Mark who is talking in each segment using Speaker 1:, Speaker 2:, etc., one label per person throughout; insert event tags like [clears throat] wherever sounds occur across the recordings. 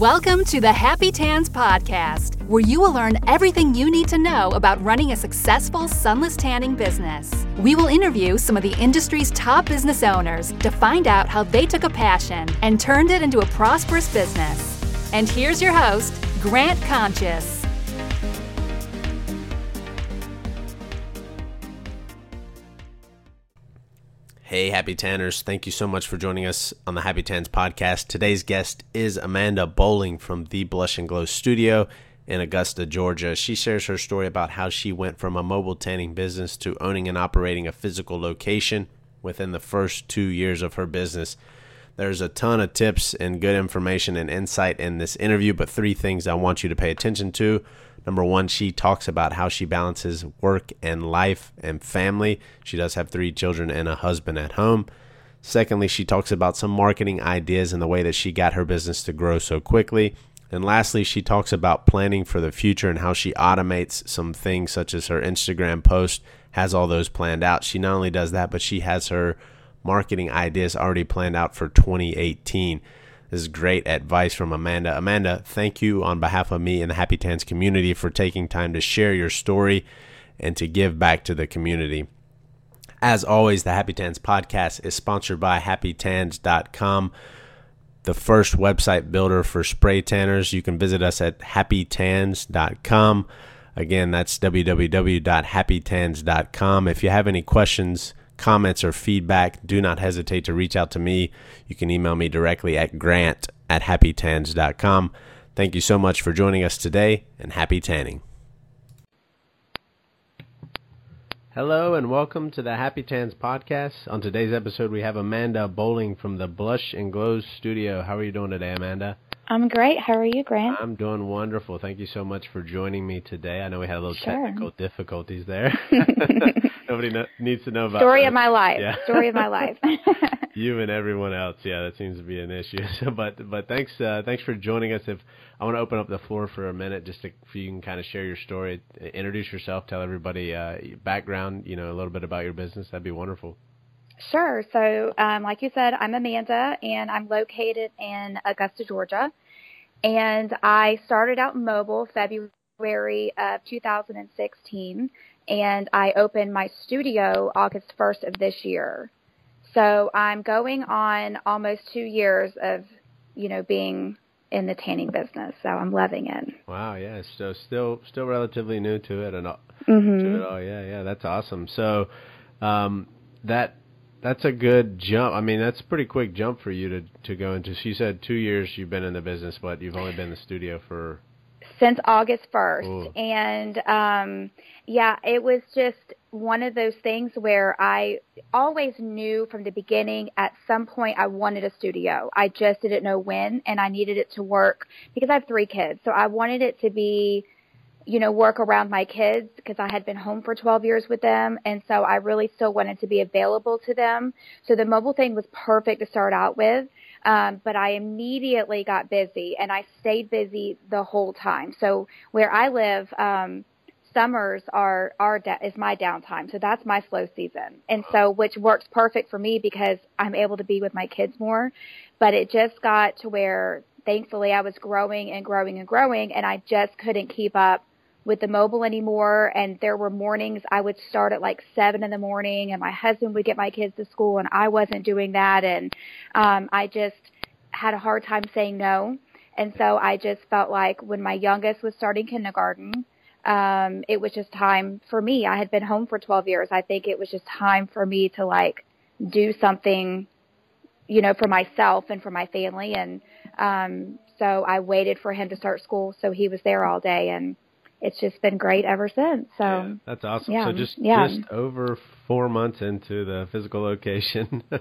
Speaker 1: Welcome to the Happy Tans Podcast, where you will learn everything you need to know about running a successful sunless tanning business. We will interview some of the industry's top business owners to find out how they took a passion and turned it into a prosperous business. And here's your host, Grant Conscious.
Speaker 2: Hey, Happy Tanners. Thank you so much for joining us on the Happy Tans podcast. Today's guest is Amanda Bowling from the Blush and Glow studio in Augusta, Georgia. She shares her story about how she went from a mobile tanning business to owning and operating a physical location within the first two years of her business. There's a ton of tips and good information and insight in this interview, but three things I want you to pay attention to. Number one, she talks about how she balances work and life and family. She does have three children and a husband at home. Secondly, she talks about some marketing ideas and the way that she got her business to grow so quickly. And lastly, she talks about planning for the future and how she automates some things such as her Instagram post, has all those planned out. She not only does that, but she has her marketing ideas already planned out for 2018. This is great advice from Amanda. Amanda, thank you on behalf of me and the Happy Tans community for taking time to share your story and to give back to the community. As always, the Happy Tans podcast is sponsored by happytans.com, the first website builder for spray tanners. You can visit us at happytans.com. Again, that's www.happytans.com. If you have any questions, comments, or feedback, do not hesitate to reach out to me. You can email me directly at grant at happytans.com. Thank you so much for joining us today and happy tanning. Hello and welcome to the Happy Tans podcast. On today's episode, we have Amanda Bowling from the Blush and Glow studio. How are you doing today, Amanda?
Speaker 3: I'm great. How are you, Grant?
Speaker 2: I'm doing wonderful. Thank you so much for joining me today. I know we had a little
Speaker 3: Sure.
Speaker 2: technical difficulties there. [laughs] [laughs] [laughs] Nobody kno- needs to know about
Speaker 3: Story
Speaker 2: that.
Speaker 3: of my life.
Speaker 2: Yeah.
Speaker 3: Story of my life. [laughs]
Speaker 2: you and everyone else. Yeah, that seems to be an issue. [laughs] So, but but thanks uh, thanks for joining us. If I want to open up the floor for a minute, just to, if you can kind of share your story, introduce yourself, tell everybody uh, your background, you know, a little bit about your business. That'd be wonderful.
Speaker 3: sure. So, um, like you said, I'm Amanda, and I'm located in Augusta, Georgia. And I started out mobile February of 2016, and I opened my studio August 1st of this year. So I'm going on almost two years of, you know, being in the tanning business. So I'm loving it.
Speaker 2: Wow. Yeah. So still still relatively new to it and all,
Speaker 3: hmm
Speaker 2: to it all. Yeah. Yeah. That's awesome. So um, that that's a good jump. I mean, that's a pretty quick jump for you to to go into. She said two years you've been in the business, but you've only been in the studio for
Speaker 3: since August 1st.
Speaker 2: Ooh.
Speaker 3: And um yeah, it was just one of those things where I always knew from the beginning at some point I wanted a studio. I just didn't know when and I needed it to work because I have 3 kids. So I wanted it to be you know, work around my kids because I had been home for 12 years with them. And so I really still wanted to be available to them. So the mobile thing was perfect to start out with. Um, but I immediately got busy and I stayed busy the whole time. So where I live, um, summers are, are, da- is my downtime. So that's my slow season. And so, which works perfect for me because I'm able to be with my kids more. But it just got to where thankfully I was growing and growing and growing and I just couldn't keep up with the mobile anymore and there were mornings I would start at like seven in the morning and my husband would get my kids to school and I wasn't doing that and um I just had a hard time saying no. And so I just felt like when my youngest was starting kindergarten, um, it was just time for me. I had been home for 12 years. I think it was just time for me to like do something, you know, for myself and for my family. And, um, so I waited for him to start school. So he was there all day and it's just been great ever since. So
Speaker 2: Yeah, that's awesome.
Speaker 3: yeah,
Speaker 2: so just
Speaker 3: yeah.
Speaker 2: just over four months into the physical location. [laughs] uh,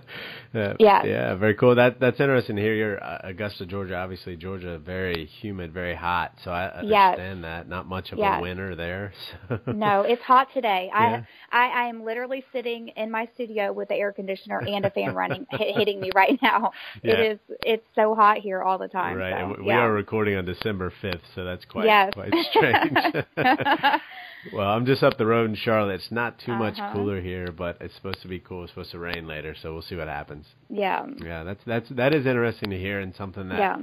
Speaker 3: Yeah.
Speaker 2: Yeah. Very cool. That that's interesting to hear. You're uh, Augusta, Georgia. Obviously, Georgia very humid, very hot. So I
Speaker 3: Yes.
Speaker 2: understand that. Not much of
Speaker 3: Yes.
Speaker 2: a winter there. [laughs] So.
Speaker 3: no, it's hot today.
Speaker 2: Yeah.
Speaker 3: I, I I am literally sitting in my studio with the air conditioner and a fan [laughs] running hit, hitting me right now.
Speaker 2: Yeah.
Speaker 3: It is it's so hot here all the time.
Speaker 2: Right.
Speaker 3: so,
Speaker 2: and we
Speaker 3: yeah.
Speaker 2: are recording on December fifth, so that's quite
Speaker 3: Yes.
Speaker 2: quite strange. Well, I'm just up the road in Charlotte. It's not too much
Speaker 3: Uh-huh.
Speaker 2: cooler here, but it's supposed to be cool. It's supposed to rain later, so we'll see what happens.
Speaker 3: yeah.
Speaker 2: Yeah, that's that's that is interesting to hear and something that
Speaker 3: Yeah.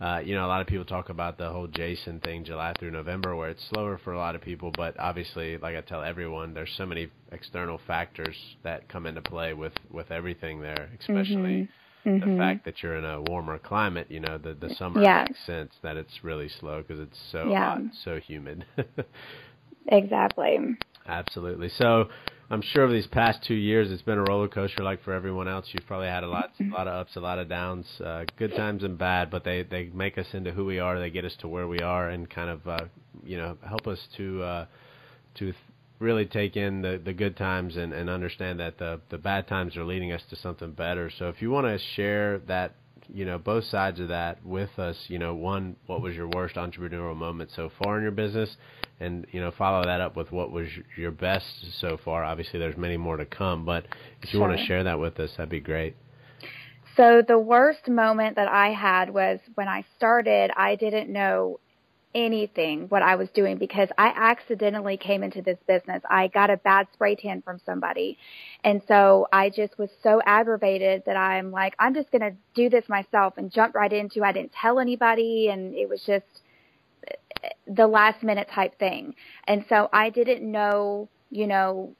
Speaker 2: uh, you know, a lot of people talk about the whole Jason thing, July through November, where it's slower for a lot of people. But obviously, like I tell everyone, there's so many external factors that come into play with with everything there, especially
Speaker 3: Mm-hmm.
Speaker 2: the fact that you're in a warmer climate. You know, the the summer
Speaker 3: Yeah.
Speaker 2: makes sense that it's really slow because it's so
Speaker 3: Yeah.
Speaker 2: hot, so humid. [laughs]
Speaker 3: Exactly.
Speaker 2: Absolutely. So I'm sure over these past two years, it's been a roller coaster like for everyone else. You've probably had a lot, a lot of ups, a lot of downs, uh, good times and bad, but they, they make us into who we are. They get us to where we are and kind of, uh, you know, help us to, uh, to really take in the, the good times and, and understand that the, the bad times are leading us to something better. So if you want to share that, you know, both sides of that with us, you know, one, what was your worst entrepreneurial moment so far in your business? and you know follow that up with what was your best so far. Obviously, there's many more to come, but if you want to share that with us, that'd be great.
Speaker 3: So the worst moment that I had was when I started, I didn't know anything what I was doing because I accidentally came into this business. I got a bad spray tan from somebody. And so I just was so aggravated that I'm like, I'm just going to do this myself and jump right into I didn't tell anybody and it was just the last minute type thing. And so I didn't know, you know,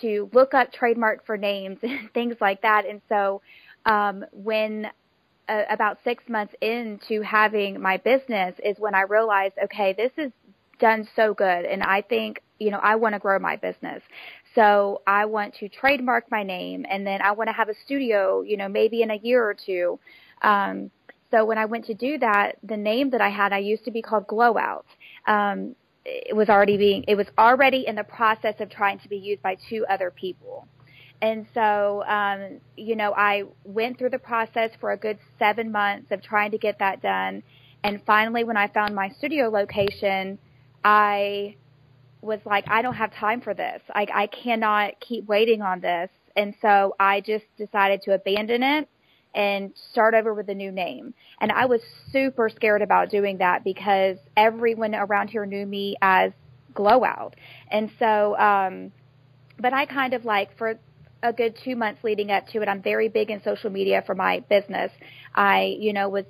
Speaker 3: to look up trademark for names [laughs] and things like that. And so um, when uh, about six months into having my business is when I realized, okay, this is done so good, and I think you know I want to grow my business. So I want to trademark my name, and then I want to have a studio, you know, maybe in a year or two. Um, so when I went to do that, the name that I had, I used to be called Glow Out. Um, it was already being, it was already in the process of trying to be used by two other people. And so, um, you know, I went through the process for a good seven months of trying to get that done. And finally, when I found my studio location, I was like, I don't have time for this. I, I cannot keep waiting on this. And so I just decided to abandon it and start over with a new name. And I was super scared about doing that because everyone around here knew me as Glow Out. And so, um, but I kind of like for a good two months leading up to it, I'm very big in social media for my business. I, you know, was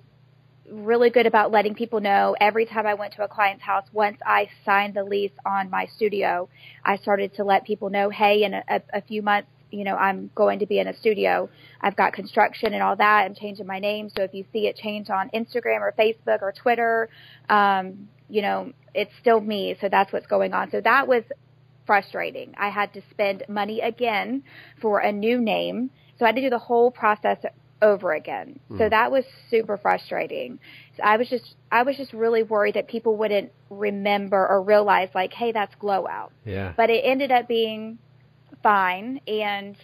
Speaker 3: really good about letting people know every time I went to a client's house. Once I signed the lease on my studio, I started to let people know, hey, in a, a, few months, you know, I'm going to be in a studio. I've got construction and all that. I'm changing my name. So if you see it change on Instagram or Facebook or Twitter, um, you know, it's still me. So that's what's going on. So that was frustrating. I had to spend money again for a new name. So I had to do the whole process over again. So hmm. that was super frustrating. So I was just I was just really worried that people wouldn't remember or realize like, hey, that's glow out.
Speaker 2: Yeah.
Speaker 3: But it ended up being fine and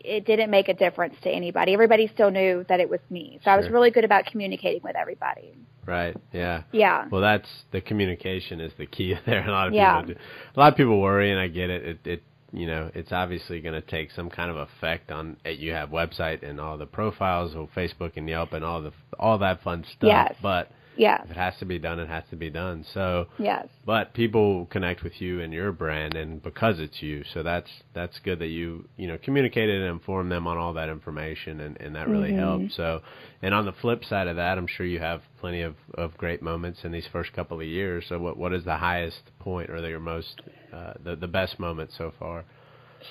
Speaker 3: it didn't make a difference to anybody. Everybody still knew that it was me. So I was really good about communicating with everybody.
Speaker 2: Right. Yeah.
Speaker 3: Yeah.
Speaker 2: Well, that's the communication is the key [laughs] there. A lot of
Speaker 3: Yeah.
Speaker 2: people, do, a lot of people worry, and I get it. It, it you know, it's obviously going to take some kind of effect on. eh, You have website and all the profiles of Facebook and Yelp and all the all that fun stuff.
Speaker 3: Yes.
Speaker 2: But
Speaker 3: Yes.
Speaker 2: if it has to be done, it has to be done. So,
Speaker 3: Yes.
Speaker 2: but people connect with you and your brand, and because it's you, so that's that's good that you you know communicated and informed them on all that information, and and that really helped. So, and on the flip side of that, I'm sure you have plenty of of great moments in these first couple of years. So, what what is the highest point or your most uh, the the best moment so far?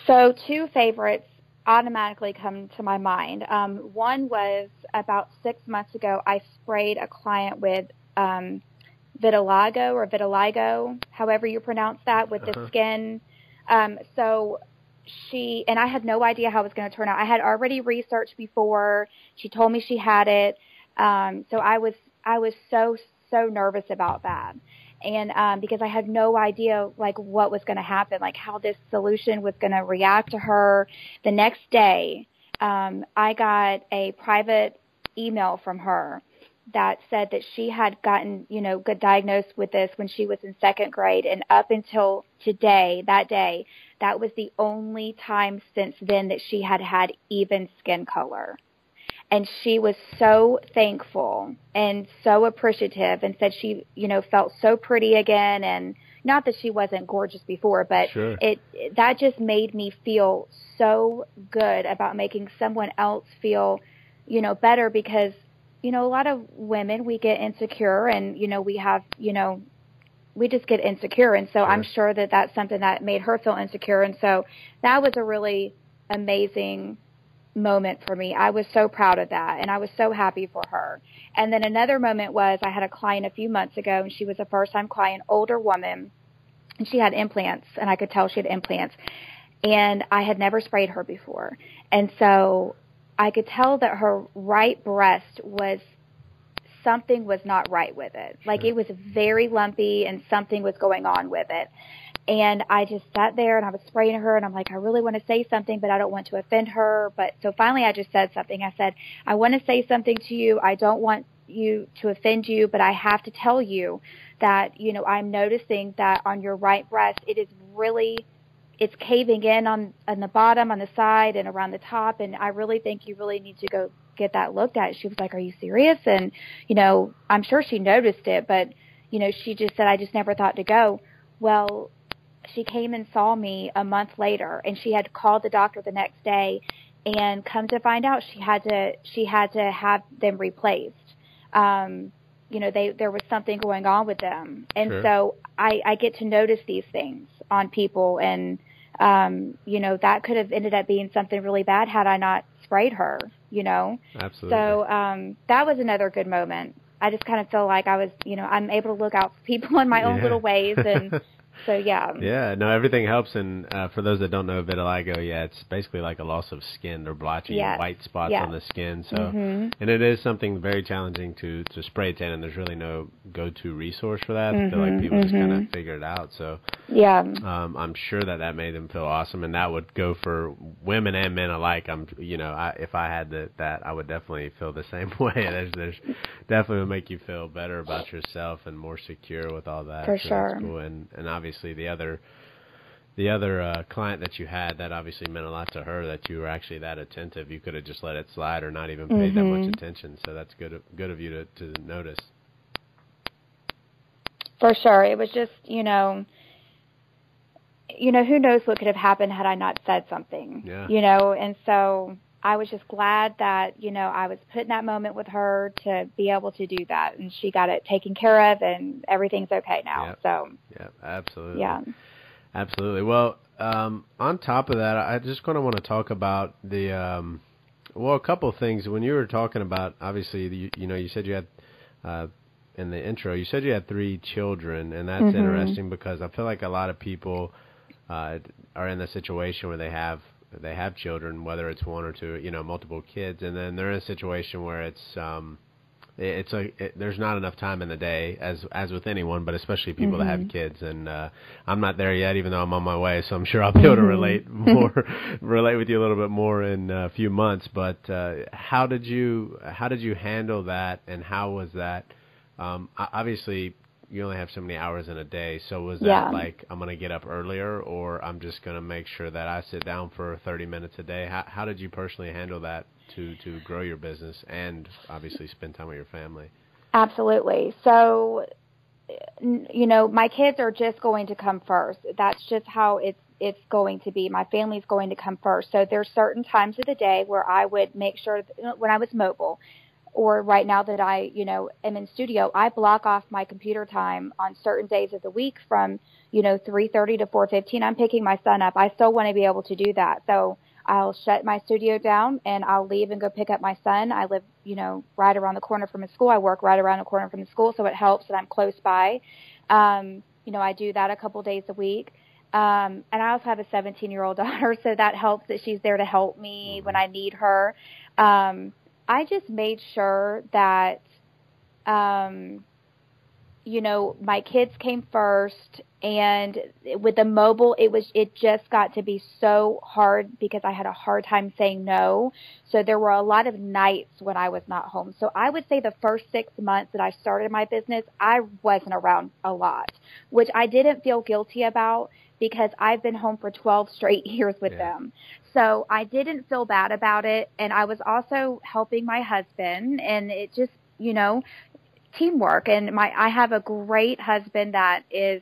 Speaker 3: So two favorites automatically come to my mind. Um, one was about six months ago. I sprayed a client with um, vitiligo or vitiligo, however you pronounce that, with the
Speaker 2: Uh-huh.
Speaker 3: skin. Um, so she and I had no idea how it was going to turn out. I had already researched before. She told me she had it, um, so I was I was so so nervous about that and um, because I had no idea like what was going to happen, like how this solution was going to react to her. The next day, um, I got a private email from her that said that she had gotten, you know, got diagnosed with this when she was in second grade, and up until today, that day, that was the only time since then that she had had even skin color and she was so thankful and so appreciative and said she you know felt so pretty again and not that she wasn't gorgeous before but
Speaker 2: Sure.
Speaker 3: it that just made me feel so good about making someone else feel you know better because you know, a lot of women we get insecure, and you know, we have, you know, we just get insecure, and so sure. I'm sure that that's something that made her feel insecure, and so that was a really amazing moment for me. I was so proud of that and I was so happy for her. And then another moment was I had a client a few months ago and she was a first time client, older woman, and she had implants and I could tell she had implants. And I had never sprayed her before. And so I could tell that her right breast was something was not right with it. Like it was very lumpy and something was going on with it. And I just sat there and I was spraying her and I'm like, I really want to say something, but I don't want to offend her. But so finally I just said something. I said, I want to say something to you. I don't want you to offend you, but I have to tell you that, you know, I'm noticing that on your right breast, it is really, it's caving in on, on the bottom, on the side and around the top. And I really think you really need to go get that looked at. She was like, are you serious? And, you know, I'm sure she noticed it, but, you know, she just said, I just never thought to go. Well, she came and saw me a month later and she had called the doctor the next day and come to find out she had to she had to have them replaced um you know they there was something going on with them and sure. so i i get to notice these things on people and um you know that could have ended up being something really bad had i not sprayed her you know?
Speaker 2: Absolutely.
Speaker 3: so um that was another good moment. I just kind of feel like I was, you know, I'm able to look out for people [laughs] in my yeah. own little ways and [laughs] So yeah.
Speaker 2: Yeah, no, everything helps. And uh, for those that don't know vitiligo, yeah, it's basically like a loss of skin or blotchy yes. white spots yes. on the skin. So, mm-hmm. and it is something very challenging to to spray tan, and there's really no go-to resource for that. Mm-hmm. I feel like mm-hmm, people mm-hmm. just kind of figure it out. So
Speaker 3: yeah,
Speaker 2: um, I'm sure that that made them feel awesome, and that would go for women and men alike. I'm, you know, I, if I had the, that, I would definitely feel the [laughs] same way. there's, there's definitely would make you feel better about yourself and more secure with all that.
Speaker 3: For
Speaker 2: so
Speaker 3: sure.
Speaker 2: Cool. And and obviously obviously the other the other uh, client that you had that obviously meant a lot to her that you were actually that attentive. You could have just let it slide or not even paid mm-hmm. that much mm-hmm. attention. So that's good good of you to to notice.
Speaker 3: For sure, it was just you know. You know, who knows what could have happened had I not said something.
Speaker 2: Yeah.
Speaker 3: You know, and so I was just glad that, you know, I was put in that moment with her to be able to do that. And she got it taken care of and everything's okay now.
Speaker 2: Yep.
Speaker 3: So,
Speaker 2: yeah, absolutely.
Speaker 3: Yeah.
Speaker 2: Absolutely. Well, um, on top of that, I just kind of want to talk about the, um, well, a couple of things. When you were talking about, obviously, you, you know, you said you had, uh, in the intro, you said you had three children, and that's mm-hmm. interesting because I feel like a lot of people uh, are in the situation where they have they have children, whether it's one or two, you know, multiple kids, and then they're in a situation where it's um, it's a it, there's not enough time in the day as as with anyone, but especially people mm-hmm. that have mm-hmm. kids. And uh, I'm not there yet, even though I'm on my way. So I'm sure I'll be able to mm-hmm. relate [laughs] more, relate with you a little bit more in a few months. But uh, how did you how did you handle that, and how was that? Um, obviously, you only have so many hours in a day. So was
Speaker 3: yeah.
Speaker 2: that like I'm gonna get up earlier, or I'm just gonna make sure that I sit down for 30 minutes a day? How how did you personally handle that to to grow your business and obviously spend time with your family?
Speaker 3: Absolutely. So, you know, my kids are just going to come first. That's just how it's it's going to be. My family's going to come first. So there's certain times of the day where I would make sure that, when I was mobile or right now that I, you know, am in studio, I block off my computer time on certain days of the week from, you know, 3:30 to 4:15. I'm picking my son up. I still want to be able to do that. So I'll shut my studio down and I'll leave and go pick up my son. I live, you know, right around the corner from his school. I work right around the corner from the school, so it helps that I'm close by. Um, you know, I do that a couple days a week. Um, and I also have a 17 year old [laughs] daughter, so that helps that she's there to help me when I need her. Um, I just made sure that, um, you know, my kids came first, and with the mobile, it was it just got to be so hard because I had a hard time saying no. So there were a lot of nights when I was not home. So I would say the first six months that I started my business, I wasn't around a lot, which I didn't feel guilty about because I've been home for 12 straight [laughs] years with yeah. them. So I didn't feel bad about it. And I was also helping my husband and it just, you know, teamwork. And my, I have a great husband that is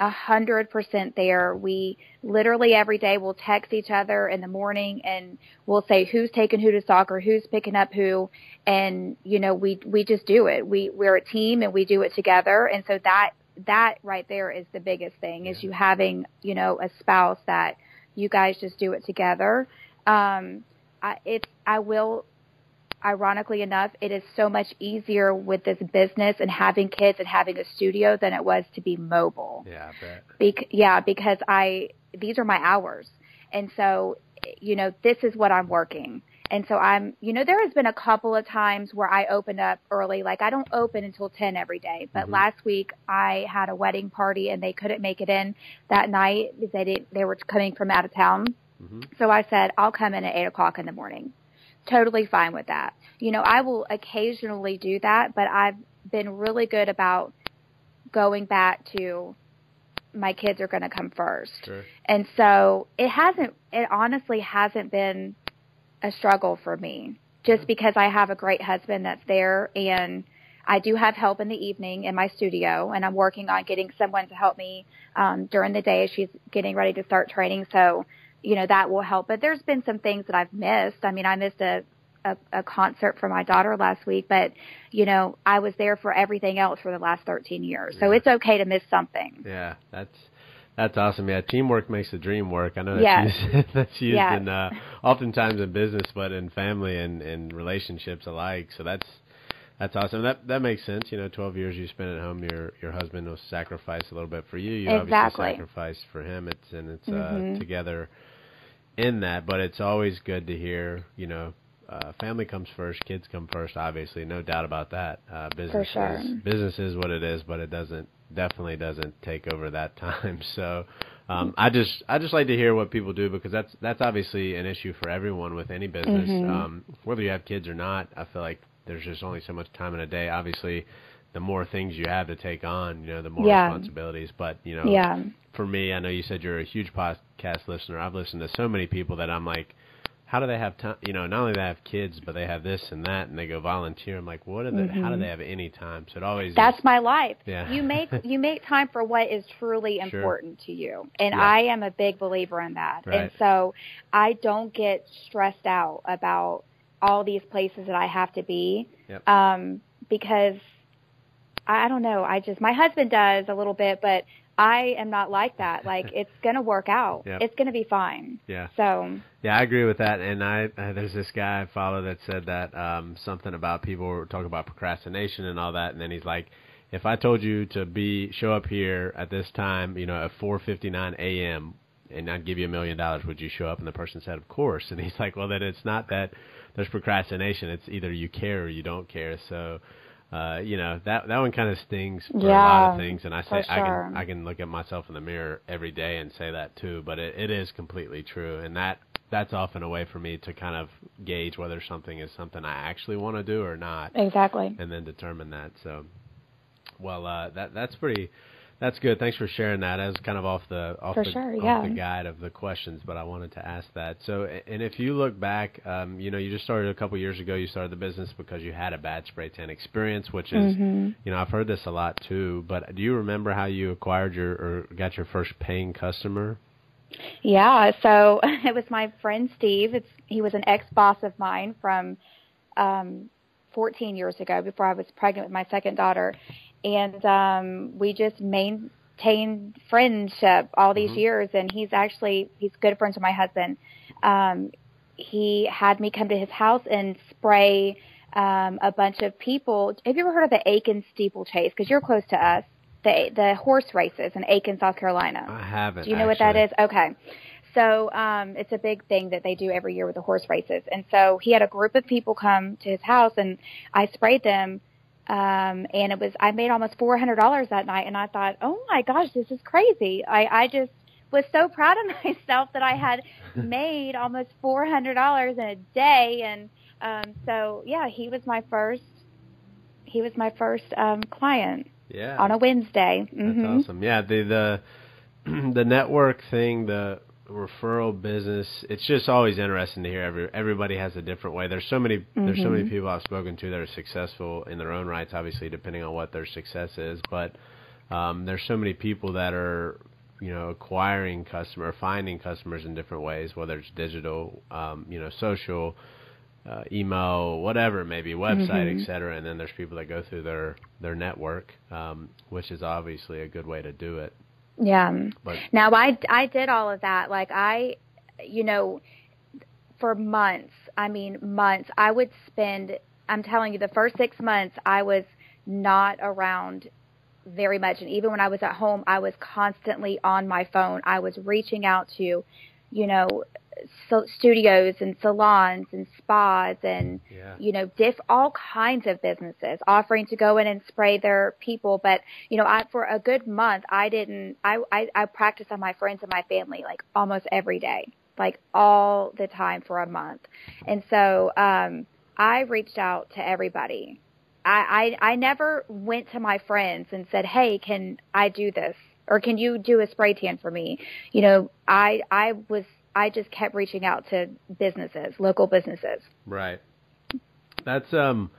Speaker 3: a hundred percent there. We literally every day will text each other in the morning and we'll say who's taking who to soccer, who's picking up who, and you know we we just do it. We we're a team and we do it together, and so that that right there is the biggest thing is you having you know a spouse that you guys just do it together. Um, I, it I will ironically enough, it is so much easier with this business and having kids and having a studio than it was to be mobile.
Speaker 2: Yeah, I bet.
Speaker 3: Bec- yeah, because I these are my hours, and so you know this is what I'm working. And so I'm, you know, there has been a couple of times where I opened up early. Like I don't open until 10 every day. But
Speaker 2: Mhm.
Speaker 3: last week I had a wedding party and they couldn't make it in that night. Because they didn't, they were coming from out of town.
Speaker 2: Mhm.
Speaker 3: So I said, I'll come in at eight o'clock in the morning. Totally fine with that. You know, I will occasionally do that, but I've been really good about going back to my kids are going to come first.
Speaker 2: Sure.
Speaker 3: And so it hasn't, it honestly hasn't been a struggle for me just because I have a great husband that's there and I do have help in the evening in my studio and I'm working on getting someone to help me um, during the day as she's getting ready to start training. So, you know, that will help. But there's been some things that I've missed. I mean, I missed a, a, a concert for my daughter last week, but, you know, I was there for everything else for the last 13 years. So it's okay to miss something.
Speaker 2: Yeah, that's that's awesome. Yeah, teamwork makes the dream work. I know that's
Speaker 3: Yes.
Speaker 2: used, that's used
Speaker 3: Yes.
Speaker 2: in uh, oftentimes in business, but in family and and relationships alike. So that's that's awesome. That that makes sense. You know, twelve years you spent at home. Your your husband will sacrifice a little bit for you. You
Speaker 3: Exactly.
Speaker 2: obviously sacrificed for him. It's and it's uh,
Speaker 3: Mhm.
Speaker 2: together in that. But it's always good to hear. You know. Uh, family comes first, kids come first. Obviously, no doubt about that. Uh, business
Speaker 3: sure.
Speaker 2: is business is what it is, but it doesn't definitely doesn't take over that [laughs] time. So, um, I just I just like to hear what people do because that's that's obviously an issue for everyone with any business,
Speaker 3: Mhm.
Speaker 2: um, whether you have kids or not. I feel like there's just only so much time in a day. Obviously, the more things you have to take on, you know, the more
Speaker 3: Yeah.
Speaker 2: responsibilities. But you know,
Speaker 3: Yeah.
Speaker 2: For me, I know you said you're a huge podcast listener. I've listened to so many people that I'm like, how do they have time? You know, not only do they have kids, but they have this and that, and they go volunteer. I'm like, what are they? How do
Speaker 3: Mhm.
Speaker 2: they have any time? So it always
Speaker 3: That's
Speaker 2: is,
Speaker 3: my life.
Speaker 2: Yeah.
Speaker 3: You make [laughs] you make time for what is truly
Speaker 2: Sure.
Speaker 3: important to you. And
Speaker 2: Yeah.
Speaker 3: I am a big believer in that.
Speaker 2: Right.
Speaker 3: And so I don't get stressed out about all these places that I have to be.
Speaker 2: Yep.
Speaker 3: Um because I don't know, I just my husband does a little bit, but I am not like that. Like [laughs] it's going to work out.
Speaker 2: Yep.
Speaker 3: It's going to be fine.
Speaker 2: yeah.
Speaker 3: So,
Speaker 2: Yeah, I agree with that. And I uh, there's this guy I follow that said that um, something about people were talking about procrastination and all that, and then he's like, if I told you to be show up here at this time, you know, at 4:59 a.m. and I'd give you a million dollars, would you show up? And the person said, of course. And he's like, well, then it's not that there's procrastination. It's either you care or you don't care. So. Uh, you know that that one kind of stings for a lot of things, and I say I can I can look at myself in the mirror every day and say that too. But it, it is completely true, and that that's often a way for me to kind of gauge whether something is something I actually want to do or not,
Speaker 3: exactly.
Speaker 2: and then determine that. So, well, uh, that that's pretty. That's good. Thanks for sharing that. As kind of off the off the
Speaker 3: sure,
Speaker 2: off
Speaker 3: yeah.
Speaker 2: the guide of the questions, but I wanted to ask that. So, and if you look back, um, you know, you just started a couple years ago. You started the business because you had a bad spray tan experience, which is,
Speaker 3: Mhm.
Speaker 2: you know, I've heard this a lot too. But do you remember how you acquired your or got your first paying customer?
Speaker 3: Yeah, so [laughs] it was my friend Steve. It's he was an ex boss of mine from um 14 years ago before I was pregnant with my second daughter. And um we just maintained friendship all these
Speaker 2: Mhm.
Speaker 3: years and he's actually he's good friends with my husband. Um he had me come to his house and spray um a bunch of people. Have you ever heard of the Aiken steeplechase cuz you're close to us? The the horse races in Aiken, South Carolina.
Speaker 2: I haven't.
Speaker 3: Do you know what that is? Okay. So um, it's a big thing that they do every year with the horse races. And so he had a group of people come to his house, and I sprayed them. Um, and it was I made almost four hundred dollars that night, and I thought, oh my gosh, this is crazy. I I just was so proud of [laughs] myself that I had made almost four hundred dollars in a day, and um, so yeah, he was my first. He was my first um, client
Speaker 2: Yeah.
Speaker 3: on a Wednesday.
Speaker 2: That's
Speaker 3: hmm
Speaker 2: awesome. Yeah, the the [clears throat] the network thing, the referral business. It's just always interesting to hear. Every everybody has a different way. There's so many there's so many
Speaker 3: Mhm.
Speaker 2: people I've spoken to that are successful in their own rights. Obviously, depending on what their success is, but um, there's so many people that are you know acquiring customer finding customers in different ways whether it's digital um, you know social uh, email whatever maybe website mm-hmm. etc and then there's people that go through their their network um, which is obviously a good way to do it
Speaker 3: yeah but now i i did all of that like i you know for months i mean months i would spend i'm telling you the first 6 months i was not around very much. And even when I was at home, I was constantly on my phone. I was reaching out to, you know, so studios and salons and spas and yeah. you know diff all kinds of businesses offering to go in and spray their people but you know I for a good month I didn't I I, I practiced on my friends and my family like almost every day like all the time for a month and so um I reached out to everybody I, I I never went to my friends and said, "Hey, can I do this?" or "Can you do a spray tan for me?" You know, I I was I just kept reaching out to businesses, local businesses.
Speaker 2: Right. That's um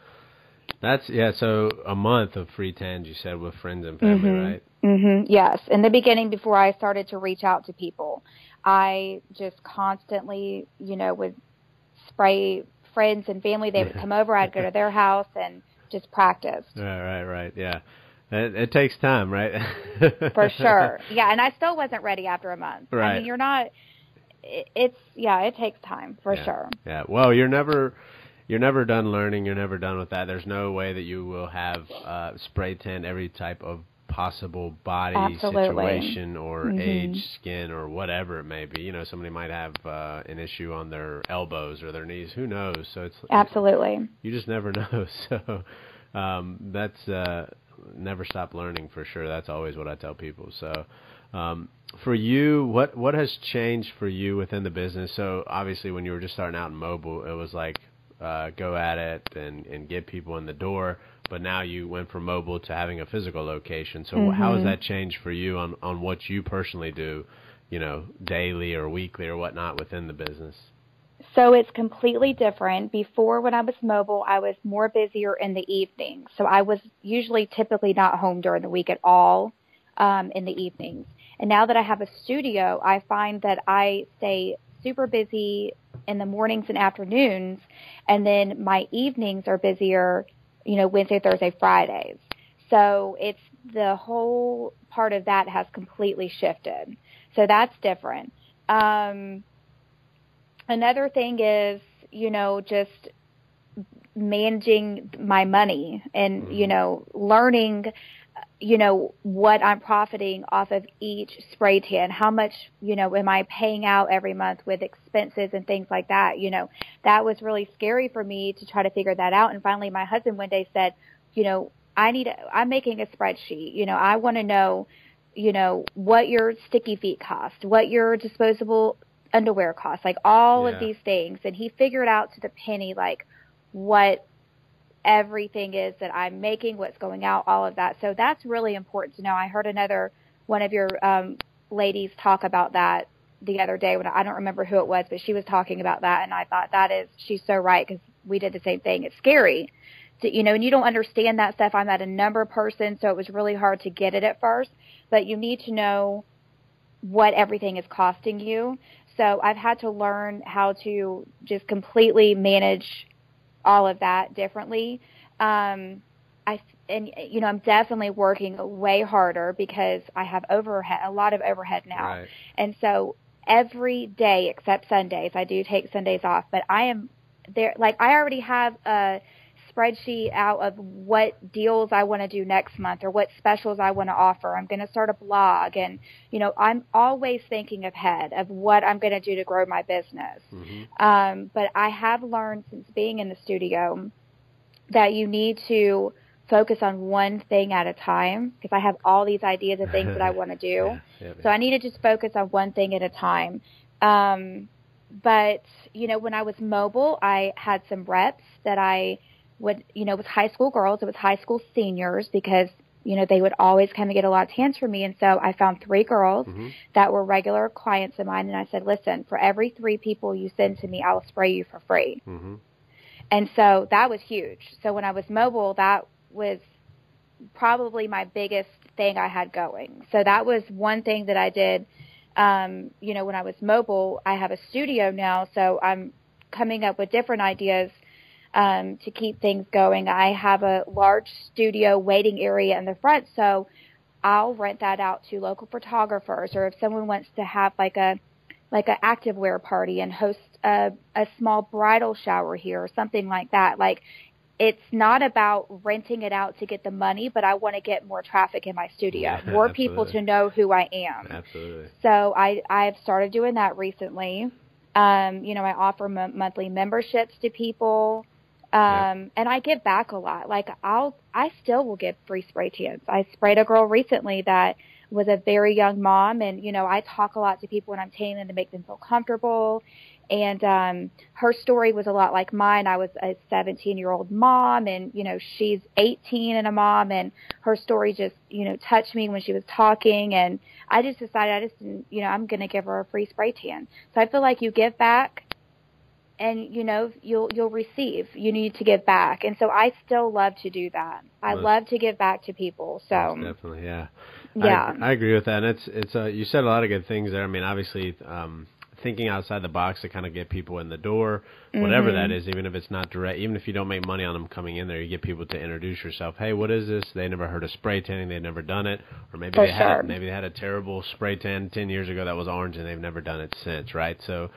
Speaker 2: that's yeah, so a month of free tans you said with friends and family,
Speaker 3: mm-hmm.
Speaker 2: right?
Speaker 3: Mhm. Yes. In the beginning before I started to reach out to people, I just constantly, you know, would spray friends and family. They would come over, I'd go to their [laughs] house and just practice.
Speaker 2: Right, right, right. Yeah. It, it takes time, right?
Speaker 3: For sure. [laughs] Yeah, and I still wasn't ready after a month.
Speaker 2: Right.
Speaker 3: I mean, you're not. It, it's yeah, it takes time for
Speaker 2: yeah.
Speaker 3: sure.
Speaker 2: Yeah. Well, you're never you're never done learning. You're never done with that. There's no way that you will have uh, spray tan every type of possible body
Speaker 3: Absolutely.
Speaker 2: situation or
Speaker 3: mm-hmm.
Speaker 2: age, skin, or whatever it may be. You know, somebody might have uh, an issue on their elbows or their knees. Who knows? So it's
Speaker 3: absolutely.
Speaker 2: You just never [laughs] know. So um, that's uh, never stop learning for sure. That's always what I tell people. So. Um, for you, what what has changed for you within the business? So obviously, when you were just starting out in mobile, it was like uh, go at it and and get people in the door but now you went from mobile to having a physical location. So
Speaker 3: mm-hmm.
Speaker 2: how has that changed for you on on what you personally do, you know, daily or weekly or whatnot within the business?
Speaker 3: So it's completely different. Before, when I was mobile, I was more busier in the evenings. So I was usually typically not home during the week at all um, in the evenings. And now that I have a studio, I find that I stay super busy in the mornings and afternoons, and then my evenings are busier you know, Wednesday, Thursday, Fridays. So it's the whole part of that has completely shifted. So that's different. Um, another thing is, you know, just managing my money and, mm-hmm. you know, learning, you know, what I'm profiting off of each spray tan. How much, you know, am I paying out every month with expenses and things like that? You know, that was really scary for me to try to figure that out. And finally, my husband one day said, you know, I need, a, I'm making a spreadsheet. You know, I want to know, you know, what your sticky feet cost, what your disposable underwear costs, like all yeah. of these things. And he figured out to the penny, like, what everything is that I'm making, what's going out, all of that. So that's really important to know. I heard another one of your um, ladies talk about that the other day when I don't remember who it was, but she was talking about that, and I thought that is she's so right because we did the same thing. It's scary, to, you know, and you don't understand that stuff. I'm at a number person, so it was really hard to get it at first, but you need to know what everything is costing you. So I've had to learn how to just completely manage all of that differently. Um, I and you know I'm definitely working way harder because I have overhead a lot of overhead now,
Speaker 2: right.
Speaker 3: and so every day except Sundays I do take Sundays off, but I am there like I already have a spreadsheet out of what deals I want to do next month or what specials I want to offer. I'm going to start a blog and, you know, I'm always thinking ahead of what I'm going to do to grow my business.
Speaker 2: Mm-hmm.
Speaker 3: Um, but I have learned since being in the studio that you need to focus on one thing at a time because I have all these ideas of things that I want to [laughs] do.
Speaker 2: yeah, yeah,
Speaker 3: so I need to just focus on one thing at a time. Um, but you know, when I was mobile, I had some reps that I would, you know, with high school girls, it was high school seniors because, you know, they would always kind of get a lot of tans from me. And so I found three girls
Speaker 2: mm-hmm.
Speaker 3: that were regular clients of mine. And I said, listen, for every three people you send to me, I will spray you for free.
Speaker 2: Mm-hmm.
Speaker 3: And so that was huge. So when I was mobile, that was probably my biggest thing I had going. So that was one thing that I did. Um, you know, when I was mobile, I have a studio now, so I'm coming up with different ideas um, to keep things going. I have a large studio waiting area in the front, so I'll rent that out to local photographers, or if someone wants to have like a like an activewear party and host a, a small bridal shower here or something like that. Like it's not about renting it out to get the money, but I want to get more traffic in my studio,
Speaker 2: Yeah,
Speaker 3: more [laughs] people to know who I am.
Speaker 2: Absolutely.
Speaker 3: So I I've started doing that recently. Um, you know, I offer m- monthly memberships to people, um,
Speaker 2: Yeah.
Speaker 3: and I give back a lot. Like I'll I still will give free spray tans. I sprayed a girl recently that was a very young mom, and you know I talk a lot to people when I'm tanning to make them feel comfortable. And um, her story was a lot like mine. I was a 17 year old mom, and you know she's 18 and a mom, and her story just you know touched me when she was talking, and I just decided I just didn't, you know I'm going to give her a free spray tan. So I feel like you give back, and you know you'll you'll receive. You need to give back, and so I still love to do that. I
Speaker 2: Most-
Speaker 3: love to give back to people. So
Speaker 2: definitely, yeah.
Speaker 3: yeah.
Speaker 2: I, I agree with that. And it's it's uh, you said a lot of good things there. I mean, obviously, um, thinking outside the box to kind of get people in the door, whatever that
Speaker 3: Mhm.
Speaker 2: is, even if it's not direct, even if you don't make money on them coming in there, you get people to introduce yourself. Hey, what is this? They never heard of spray tanning. They've never done it, or maybe
Speaker 3: For
Speaker 2: they had maybe they had a terrible spray tan ten years ago that was orange, and they've never done it since, right? So.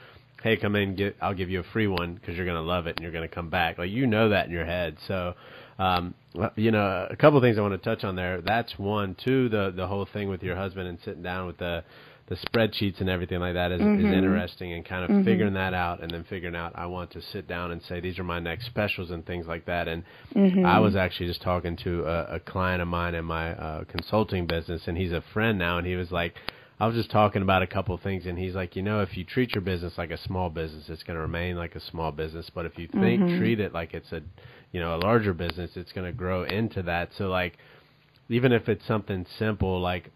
Speaker 2: Hey, come in. Get, I'll give you a free one because you're gonna love it and you're gonna come back. Like you know that in your head. So, um, you know, a couple of things I want to touch on there. That's one. Two, the the whole thing with your husband and sitting down with the the spreadsheets and everything like that is, is
Speaker 3: Mhm.
Speaker 2: interesting and kind of
Speaker 3: Mhm.
Speaker 2: figuring that out and then figuring out I want to sit down and say these are my next specials and things like that. And
Speaker 3: Mhm.
Speaker 2: I was actually just talking to a, a client of mine in my uh, consulting business, and he's a friend now, and he was like. I was just talking about a couple of things, and he's like, you know, if you treat your business like a small business, it's going to remain like a small business. But if you think
Speaker 3: Mhm.
Speaker 2: treat it like it's a, you know, a larger business, it's going to grow into that. So like, even if it's something simple, like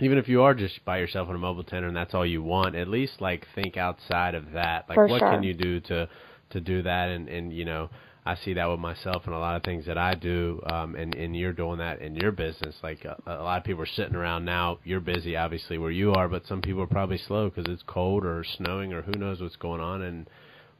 Speaker 2: even if you are just by yourself on a mobile tent and that's all you want, at least like think outside of that. Like
Speaker 3: For
Speaker 2: what
Speaker 3: sure.
Speaker 2: can you do to to do that? And and you know, I see that with myself and a lot of things that I do. Um, and and you're doing that in your business. Like a, a lot of people are sitting around now. You're busy, obviously, where you are, but some people are probably slow because it's cold or snowing or who knows what's going on and.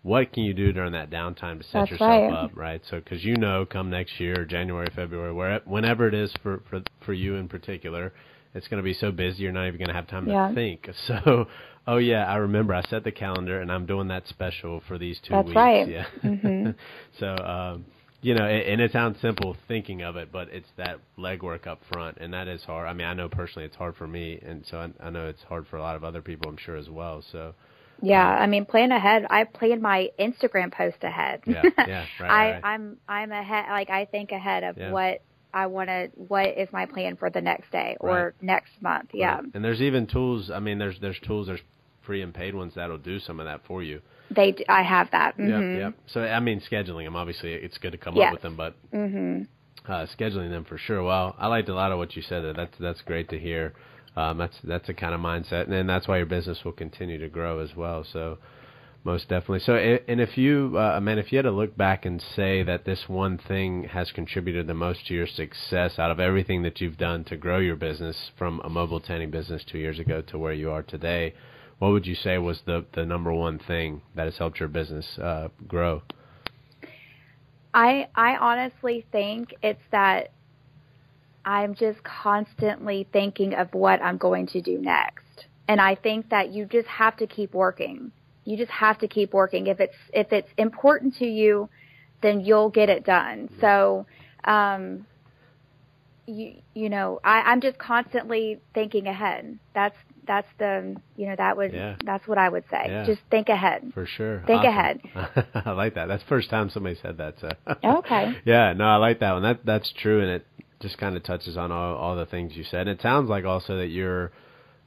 Speaker 2: What can you do during that downtime to set
Speaker 3: That's
Speaker 2: yourself
Speaker 3: right.
Speaker 2: up, right? So, because you know, come next year, January, February, where whenever it is for for for you in particular, it's going to be so busy you're not even going to have time
Speaker 3: Yeah.
Speaker 2: to think. [laughs] So, oh yeah, I remember I set the calendar and I'm doing that special for these two
Speaker 3: That's
Speaker 2: weeks.
Speaker 3: right.
Speaker 2: Yeah. [laughs]
Speaker 3: Mhm. [laughs]
Speaker 2: so, um, you know, and, and it sounds simple thinking of it, but it's that legwork up front, and that is hard. I mean, I know personally it's hard for me, and so I, I know it's hard for a lot of other people, I'm sure as well. So,
Speaker 3: Yeah, I mean, plan ahead. I plan my Instagram post ahead.
Speaker 2: Yeah, [laughs] yeah, right,
Speaker 3: I,
Speaker 2: right.
Speaker 3: I'm I'm ahead. Like I think ahead of
Speaker 2: Yeah.
Speaker 3: what I want to. What is my plan for the next day or
Speaker 2: Right.
Speaker 3: next month? Yeah,
Speaker 2: Right. And there's even tools. I mean, there's there's tools. There's free and paid ones that'll do some of that for you.
Speaker 3: they. d- I have that.
Speaker 2: Yeah,
Speaker 3: Mhm.
Speaker 2: yeah. So I mean, scheduling them. Obviously, it's good to come
Speaker 3: Yes.
Speaker 2: up with them, but
Speaker 3: Mhm.
Speaker 2: uh, scheduling them for sure. Well, I liked a lot of what you said. There. That's that's great to hear. Um, that's that's a kind of mindset, and then that's why your business will continue to grow as well. So most definitely. So, and if you, uh, man, if you had to look back and say that this one thing has contributed the most to your success out of everything that you've done to grow your business from a mobile tanning business two years ago to where you are today, what would you say was the the number one thing that has helped your business uh, grow?
Speaker 3: I I honestly think it's that I'm just constantly thinking of what I'm going to do next. And I think that you just have to keep working. You just have to keep working. If it's if it's important to you, then you'll get it done. So um you you know, I, I'm just constantly thinking ahead. That's that's the you know, that would
Speaker 2: Yeah.
Speaker 3: that's what I would say.
Speaker 2: Yeah.
Speaker 3: Just think ahead.
Speaker 2: For sure.
Speaker 3: Think
Speaker 2: Awesome.
Speaker 3: ahead. [laughs]
Speaker 2: I like that. That's the first time somebody said that. So.
Speaker 3: Okay. [laughs]
Speaker 2: Yeah, no, I like that one. That that's true, and it just kind of touches on all all the things you said. And It sounds like also that you're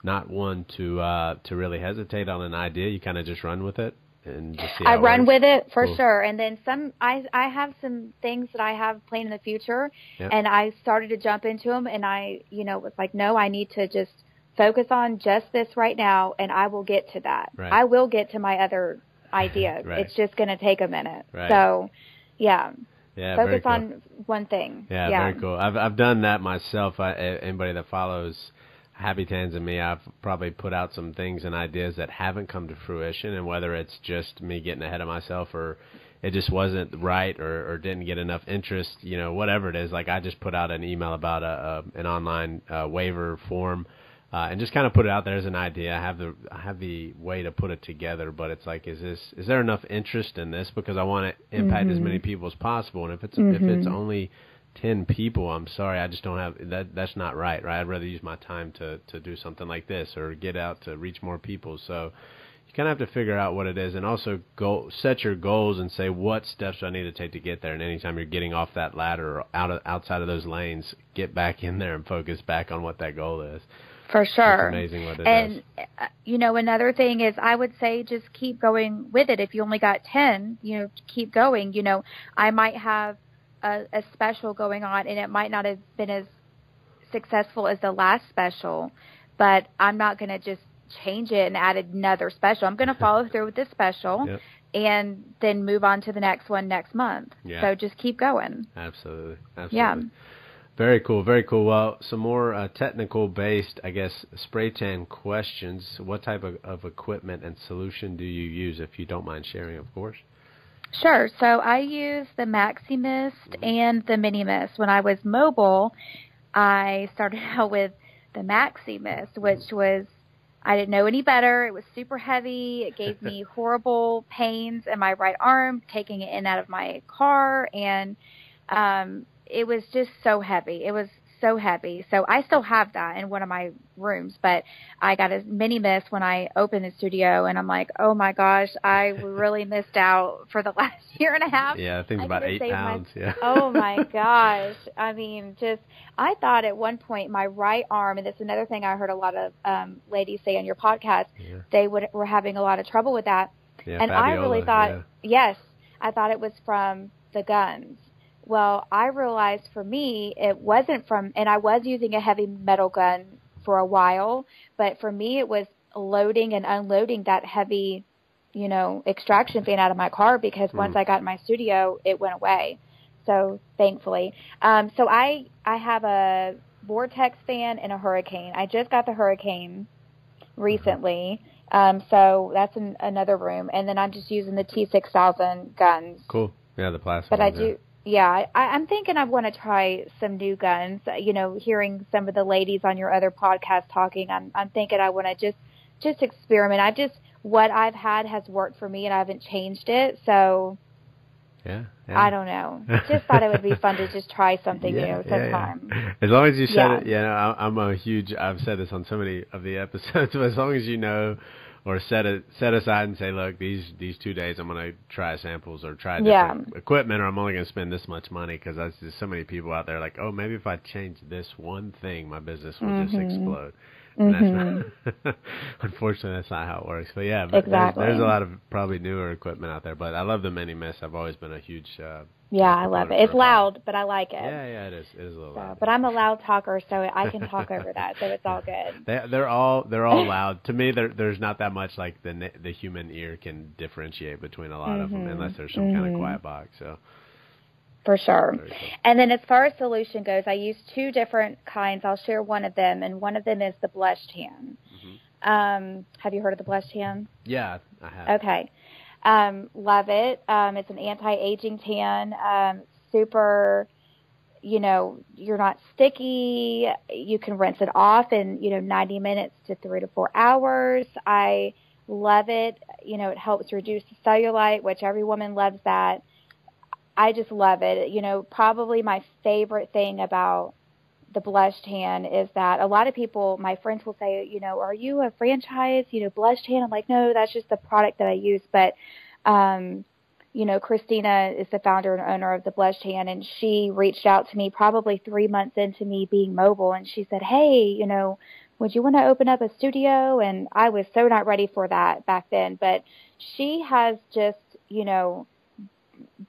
Speaker 2: not one to uh to really hesitate on an idea. You kind of just run with it and just see.
Speaker 3: I run
Speaker 2: works.
Speaker 3: with it for
Speaker 2: Cool.
Speaker 3: sure. And then some, I I have some things that I have planned in the future,
Speaker 2: Yep.
Speaker 3: and I started to jump into them, and I, you know, was like, no, I need to just focus on just this right now, and I will get to that.
Speaker 2: Right.
Speaker 3: I will get to my other ideas. [laughs]
Speaker 2: Right.
Speaker 3: It's just going to take a minute.
Speaker 2: Right.
Speaker 3: So, yeah,
Speaker 2: Yeah,
Speaker 3: focus
Speaker 2: cool.
Speaker 3: on one thing.
Speaker 2: Yeah,
Speaker 3: yeah,
Speaker 2: very cool. I've I've done that myself. I, anybody that follows Happy Tans and me, I've probably put out some things and ideas that haven't come to fruition, and whether it's just me getting ahead of myself or it just wasn't right or, or didn't get enough interest, you know, whatever it is. Like I just put out an email about a, a an online uh, waiver form. Uh, and just kind of put it out there as an idea. I have the I have the way to put it together, but it's like, is this is there enough interest in this because I want to impact mm-hmm. as many people as possible, and if it's mm-hmm. if it's mm-hmm. only ten people, I'm sorry, I just don't have that. That's not right, right? I'd rather use my time to to do something like this or get out to reach more people. So you kind of have to figure out what it is, and also go set your goals and say what steps do I need to take to get there. And anytime you're getting off that ladder or out of, outside of those lanes, get back in there and focus back on what that goal is.
Speaker 3: For sure.
Speaker 2: It's amazing what it
Speaker 3: and, uh, you know, another thing is I would say just keep going with it. If you only got 10, you know, keep going. You know, I might have a, a special going on and it might not have been as successful as the last special, but I'm not going to just change it and add another special. I'm going [laughs] to follow through with this special.
Speaker 2: Yep.
Speaker 3: And then move on to the next one next month.
Speaker 2: Yeah.
Speaker 3: So just keep going.
Speaker 2: Absolutely. Absolutely.
Speaker 3: Yeah.
Speaker 2: Very cool, very cool. Well, some more uh, technical based, I guess, spray tan questions. What type of, of equipment and solution do you use, if you don't mind sharing, of course?
Speaker 3: Sure. So I use the Maxi Mist mm-hmm. and the Mini Mist. When I was mobile, I started [laughs] out with the Maxi Mist, which was I didn't know any better. It was super heavy. It gave me [laughs] horrible pains in my right arm taking it in and out of my car and um it was just so heavy. It was so heavy. So I still have that in one of my rooms, but I got a Mini Mist when I opened the studio and I'm like, oh my gosh, I [laughs] really missed out for the [laughs] last year and a half.
Speaker 2: Yeah, I think about eight pounds.
Speaker 3: My,
Speaker 2: yeah. [laughs]
Speaker 3: oh my gosh. I mean, just, I thought at one point my right arm, and this is another thing I heard a lot of um, ladies say on your podcast,
Speaker 2: yeah.
Speaker 3: they would, were having a lot of trouble with that.
Speaker 2: Yeah,
Speaker 3: and
Speaker 2: Fabiola,
Speaker 3: I really thought,
Speaker 2: yeah.
Speaker 3: yes, I thought it was from the guns well, I realized for me it wasn't from, and I was using a heavy metal gun for a while, but for me it was loading and unloading that heavy, you know, extraction fan out of my car because mm. once I got in my studio, it went away. So thankfully, um, so I I have a vortex fan and a hurricane. I just got the hurricane recently. Um, so that's in another room, and then I'm just using the T6000 guns.
Speaker 2: Cool. Yeah, the plastic.
Speaker 3: But
Speaker 2: ones,
Speaker 3: I do, yeah, I, I'm thinking I want to try some new guns. You know, hearing some of the ladies on your other podcast talking, I'm I'm thinking I want to just just experiment. I've just what I've had has worked for me, and I haven't changed it. So
Speaker 2: yeah, yeah.
Speaker 3: I don't know. Just thought it would be fun to [laughs] just try something
Speaker 2: yeah,
Speaker 3: new sometime.
Speaker 2: Yeah, As long as you said it, yeah, I'm a huge. I've said this on so many of the episodes, [laughs] but as long as you know or set it set aside and say, look, these these two days I'm going to try samples or try different yeah. equipment, or I'm only going to spend this much money because there's so many people out there like, oh, maybe if I change this one thing, my business will mm-hmm. just explode. Mm-hmm. that's not, [laughs] unfortunately, that's not how it works. But yeah, but
Speaker 3: exactly.
Speaker 2: there's, there's, a lot of probably newer equipment out there. But I love the Mini Mist. I've always been a huge uh,
Speaker 3: yeah, I love it. It's loud, but I like it.
Speaker 2: Yeah, yeah, it is. It is a little
Speaker 3: so,
Speaker 2: loud.
Speaker 3: But I'm a loud talker, so I can talk over that, so it's all good. [laughs]
Speaker 2: They, they're all they're all [laughs] loud. to me, there, there's not that much like the the human ear can differentiate between a lot
Speaker 3: mm-hmm.
Speaker 2: of them, unless there's some mm-hmm. kind of quiet box. So.
Speaker 3: For sure. And then as far as solution goes, I use two different kinds. I'll share one of them, and one of them is the blush tan. Mm-hmm. Um, have you heard of the blush tan?
Speaker 2: Yeah, I have.
Speaker 3: Okay. Um, love it. Um, it's an anti-aging tan. Um, super, you know, you're not sticky. You can rinse it off in, you know, 90 minutes to three to four hours. I love it. You know, it helps reduce the cellulite, which every woman loves that. I just love it. You know, probably my favorite thing about the blush tan is that a lot of people, my friends will say, you know, are you a franchise, you know, blush tan? I'm like, no, that's just the product that I use. But, um, you know, Christina is the founder and owner of the Blush Tan, and she reached out to me probably three months into me being mobile, and she said, "Hey, you know, would you want to open up a studio?" And I was so not ready for that back then, but she has just, you know,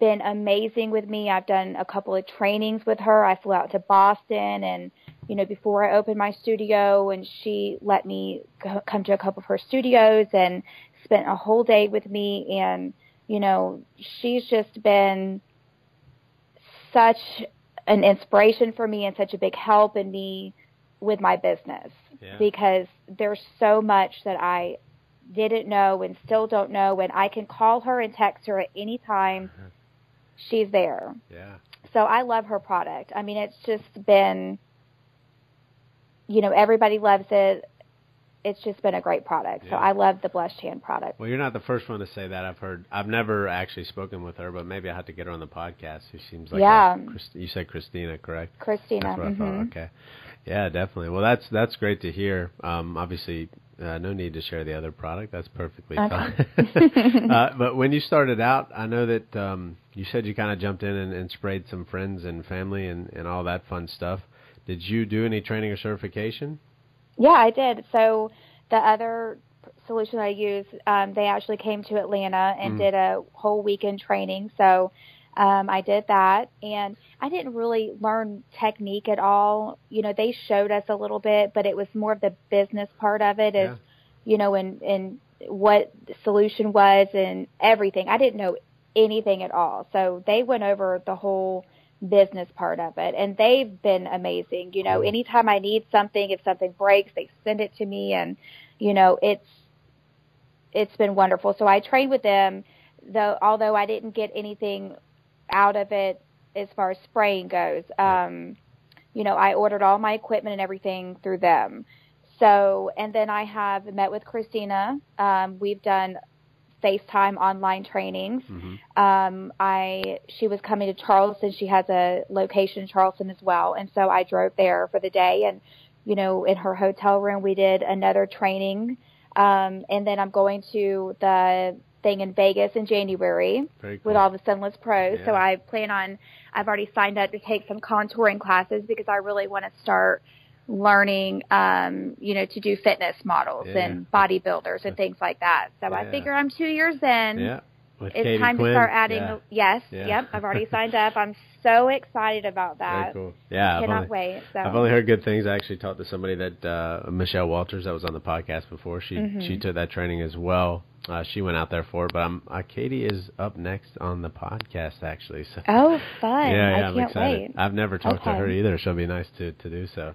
Speaker 3: been amazing with me. I've done a couple of trainings with her. I flew out to Boston and you know before I opened my studio and she let me come to a couple of her studios and spent a whole day with me and you know, she's just been such an inspiration for me and such a big help in me with my business
Speaker 2: Yeah.
Speaker 3: because there's so much that I didn't know and still don't know and I can call her and text her at any time [laughs] she's there.
Speaker 2: Yeah.
Speaker 3: So I love her product. I mean it's just been you know everybody loves it. It's just been a great product. So I love the blush tan product.
Speaker 2: Well, you're not the first one to say that. I've heard. I've never actually spoken with her, but maybe I have to get her on the podcast. She seems like
Speaker 3: Yeah.
Speaker 2: A, you said Christina, correct?
Speaker 3: Christina.
Speaker 2: That's what I
Speaker 3: mhm.
Speaker 2: thought. Okay. Yeah, definitely. Well, that's that's great to hear. Um, obviously, uh, no need to share the other product. That's perfectly
Speaker 3: Okay.
Speaker 2: fine. [laughs] uh, but when you started out, I know that um, you said you kind of jumped in and, and sprayed some friends and family and, and all that fun stuff. Did you do any training or certification?
Speaker 3: Yeah, I did. So the other solution I used, um, they actually came to Atlanta and
Speaker 2: Mm.
Speaker 3: did a whole weekend training. So um, I did that, and I didn't really learn technique at all. You know, they showed us a little bit, but it was more of the business part of it, is
Speaker 2: Yeah.
Speaker 3: you know, and and what the solution was and everything. I didn't know anything at all. So they went over the whole business part of it and they've been amazing. You know, anytime I need something, if something breaks, they send it to me and you know, it's it's been wonderful. So I trained with them though although I didn't get anything out of it as far as spraying goes. Um you know, I ordered all my equipment and everything through them. So, and then I have met with Christina. Um, we've done FaceTime online trainings.
Speaker 2: Mm-hmm.
Speaker 3: Um, I she was coming to Charleston. She has a location in Charleston as well, and so I drove there for the day. And you know, in her hotel room, we did another training. Um, and then I'm going to the thing in Vegas in January
Speaker 2: cool.
Speaker 3: with all the Sunless pros. So I plan on. I've already signed up to take some contouring classes because I really want to start learning, um, you know, to do fitness models
Speaker 2: Yeah.
Speaker 3: and bodybuilders and things like that. So
Speaker 2: Yeah.
Speaker 3: I figure I'm two years in.
Speaker 2: yeah. With
Speaker 3: It's
Speaker 2: Katie
Speaker 3: time
Speaker 2: Quinn.
Speaker 3: to start adding.
Speaker 2: Yeah.
Speaker 3: Yes,
Speaker 2: Yeah.
Speaker 3: yep. I've already signed up. I'm [laughs] so excited about
Speaker 2: Very
Speaker 3: that.
Speaker 2: cool. Yeah. I've
Speaker 3: Cannot
Speaker 2: only-
Speaker 3: wait. So
Speaker 2: I've only heard good things. I actually talked to somebody that uh, Michelle Walters that was on the podcast before. She
Speaker 3: Mhm.
Speaker 2: she took that training as well. Uh, she went out there for it, but I'm, uh, Katie is up next on the podcast actually. So
Speaker 3: oh, fun! [laughs]
Speaker 2: yeah, yeah,
Speaker 3: I
Speaker 2: am
Speaker 3: can't
Speaker 2: excited.
Speaker 3: wait.
Speaker 2: I've never talked to her either. She'll be nice to to do so.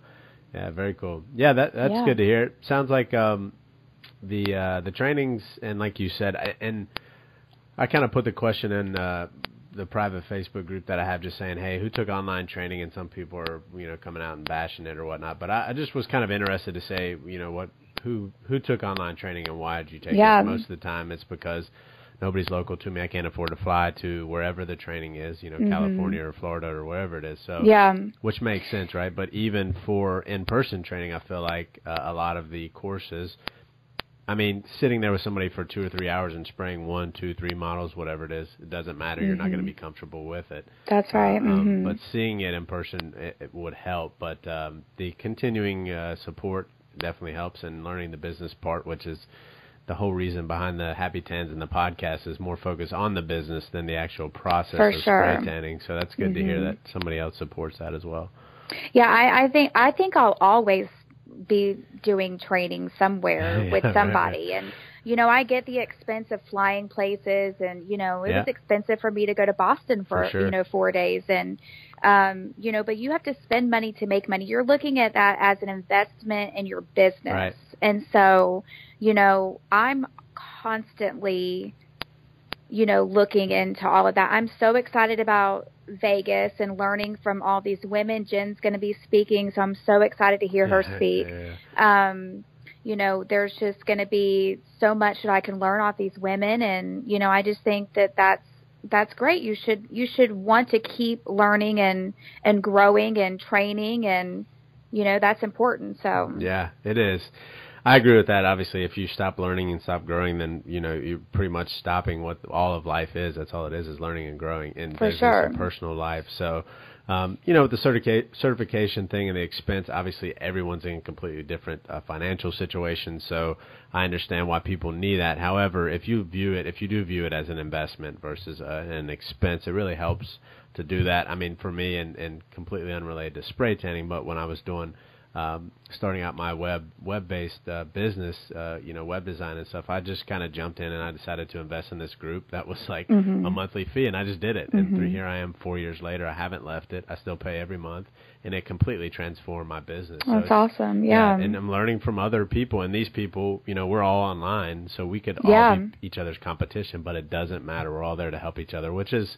Speaker 2: Yeah, very cool. Yeah, that that's
Speaker 3: Yeah.
Speaker 2: good to hear. Sounds like um the uh the trainings and like you said I, and I kind of put the question in uh the private Facebook group that I have just saying, hey, who took online training? And some people are, you know, coming out and bashing it or whatnot. But I, I just was kind of interested to say, you know, what who who took online training and why did you take
Speaker 3: Yeah.
Speaker 2: it? Most of the time, it's because nobody's local to me. I can't afford to fly to wherever the training is, you know, California or Florida or wherever it is. So
Speaker 3: Mm-hmm. Yeah,
Speaker 2: which makes sense, right? But even for in-person training, I feel like uh, a lot of the courses. I mean, sitting there with somebody for two or three hours and spraying one, two, three models, whatever it is, it doesn't matter. You're not going to be comfortable with it.
Speaker 3: that's right.
Speaker 2: Um,
Speaker 3: hmm
Speaker 2: But seeing it in person, it, it would help. But um, the continuing uh, support definitely helps, and learning the business part, which is the whole reason behind the Happy Tans and the podcast, is more focused on the business than the actual process
Speaker 3: For
Speaker 2: of
Speaker 3: sure.
Speaker 2: spray tanning. So that's good to hear that somebody else supports that as well.
Speaker 3: Yeah, I, I think I think I'll always be doing training somewhere [laughs]
Speaker 2: Yeah,
Speaker 3: with
Speaker 2: right,
Speaker 3: somebody, and you know I get the expense of flying places, and you know it
Speaker 2: Yeah.
Speaker 3: was expensive for me to go to Boston for,
Speaker 2: For sure.
Speaker 3: you know four days, and um, you know, but you have to spend money to make money. You're looking at that as an investment in your business,
Speaker 2: Right.
Speaker 3: and so you know I'm constantly you know, looking into all of that. I'm so excited about Vegas and learning from all these women. Jen's going to be speaking, so I'm so excited to hear her
Speaker 2: Yeah,
Speaker 3: speak.
Speaker 2: yeah.
Speaker 3: Um, you know, there's just going to be so much that I can learn off these women, and you know, I just think that that's that's great. You should you should want to keep learning and and growing and training, and you know, that's important. So
Speaker 2: Yeah, it is. I agree with that. Obviously, if you stop learning and stop growing, then you know you're pretty much stopping what all of life is. That's all it is: is learning and growing in
Speaker 3: For
Speaker 2: business
Speaker 3: sure.
Speaker 2: and personal life. So, um, you know, with the certifica- certification thing and the expense, obviously everyone's in a completely different uh, financial situation. So, I understand why people need that. However, if you view it, if you do view it as an investment versus uh, an expense, it really helps to do that. I mean, for me, and, and completely unrelated to spray tanning, but when I was doing um, starting out my web web based uh, business, uh, you know, web design and stuff, I just kind of jumped in and I decided to invest in this group. That was like mm-hmm. a monthly fee, and I just did it. Mm-hmm. And here I am, four years later. I haven't left it. I still pay every month, and it completely transformed my business.
Speaker 3: So That's awesome. Yeah.
Speaker 2: yeah. And I'm learning from other people, and these people, you know, we're all online, so we could yeah. all be each other's competition, but it doesn't matter. We're all there to help each other, which is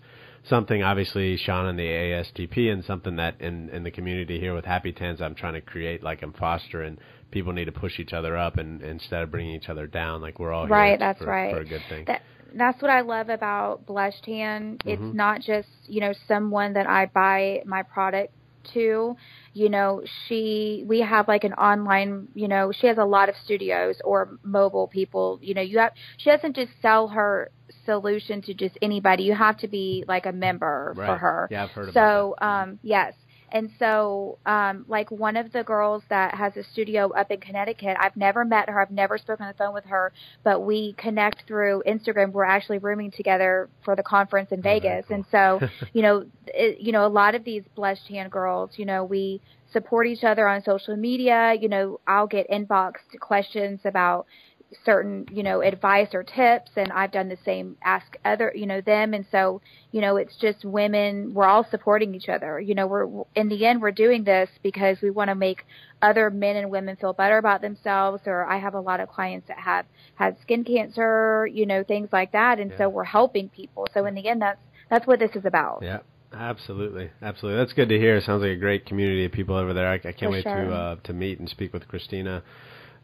Speaker 2: something obviously Sean and the ASTP and something that in in the community here with Happy Tans I'm trying to create like I'm fostering people need to push each other up and instead of bringing each other down like we're all
Speaker 3: right that's
Speaker 2: for,
Speaker 3: right
Speaker 2: for a good thing.
Speaker 3: That, that's what I love about Blush Tan. It's mm-hmm. not just you know someone that I buy my product to you know she we have like an online you know she has a lot of studios or mobile people you know you have she doesn't just sell her solution to just anybody. You have to be like a member
Speaker 2: right.
Speaker 3: for her.
Speaker 2: Yeah, I've heard
Speaker 3: so,
Speaker 2: about that.
Speaker 3: um, yes. And so, um, like one of the girls that has a studio up in Connecticut, I've never met her. I've never spoken on the phone with her, but we connect through Instagram. We're actually rooming together for the conference in oh, Vegas.
Speaker 2: Cool.
Speaker 3: And so, [laughs] you know, it, you know, a lot of these Blush Tan girls, you know, we support each other on social media. You know, I'll get inboxed questions about, certain you know advice or tips and I've done the same ask other you know them and so you know it's just women we're all supporting each other you know we're in the end we're doing this because we want to make other men and women feel better about themselves or I have a lot of clients that have had skin cancer you know things like that and
Speaker 2: yeah.
Speaker 3: so we're helping people so in the end that's that's what this is about
Speaker 2: yeah Absolutely, absolutely. That's good to hear. Sounds like a great community of people over there. I, I can't
Speaker 3: For
Speaker 2: wait
Speaker 3: sure.
Speaker 2: to uh, to meet and speak with Christina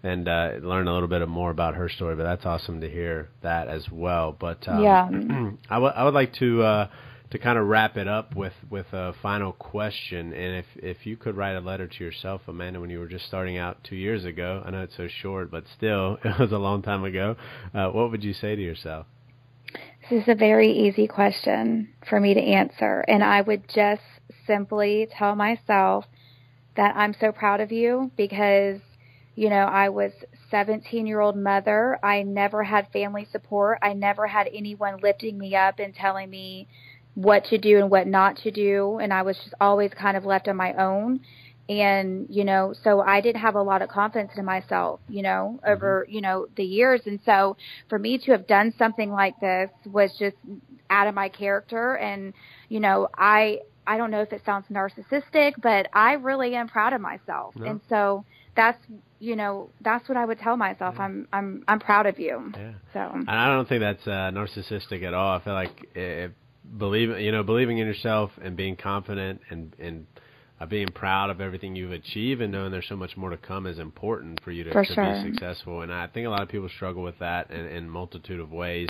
Speaker 2: and uh, learn a little bit more about her story. But that's awesome to hear that as well. But um,
Speaker 3: yeah, [clears throat]
Speaker 2: I, w- I would like to uh, to kind of wrap it up with with a final question. And if if you could write a letter to yourself, Amanda, when you were just starting out two years ago, I know it's so short, but still, [laughs] it was a long time ago. Uh, what would you say to yourself?
Speaker 3: This is a very easy question for me to answer, and I would just simply tell myself that I'm so proud of you because you know, I was 17 year old mother. I never had family support. I never had anyone lifting me up and telling me what to do and what not to do. And I was just always kind of left on my own. And, you know, so I didn't have a lot of confidence in myself, you know, mm-hmm. over, you know, the years. And so for me to have done something like this was just out of my character. And, you know, I, I don't know if it sounds narcissistic, but I really am proud of myself.
Speaker 2: No.
Speaker 3: And so that's you know that's what I would tell myself. Yeah. I'm I'm I'm proud of you.
Speaker 2: Yeah.
Speaker 3: So
Speaker 2: and I don't think that's uh, narcissistic at all. I feel like if believe you know believing in yourself and being confident and and uh, being proud of everything you've achieved and knowing there's so much more to come is important for you to,
Speaker 3: for
Speaker 2: to
Speaker 3: sure.
Speaker 2: be successful. And I think a lot of people struggle with that in, in multitude of ways.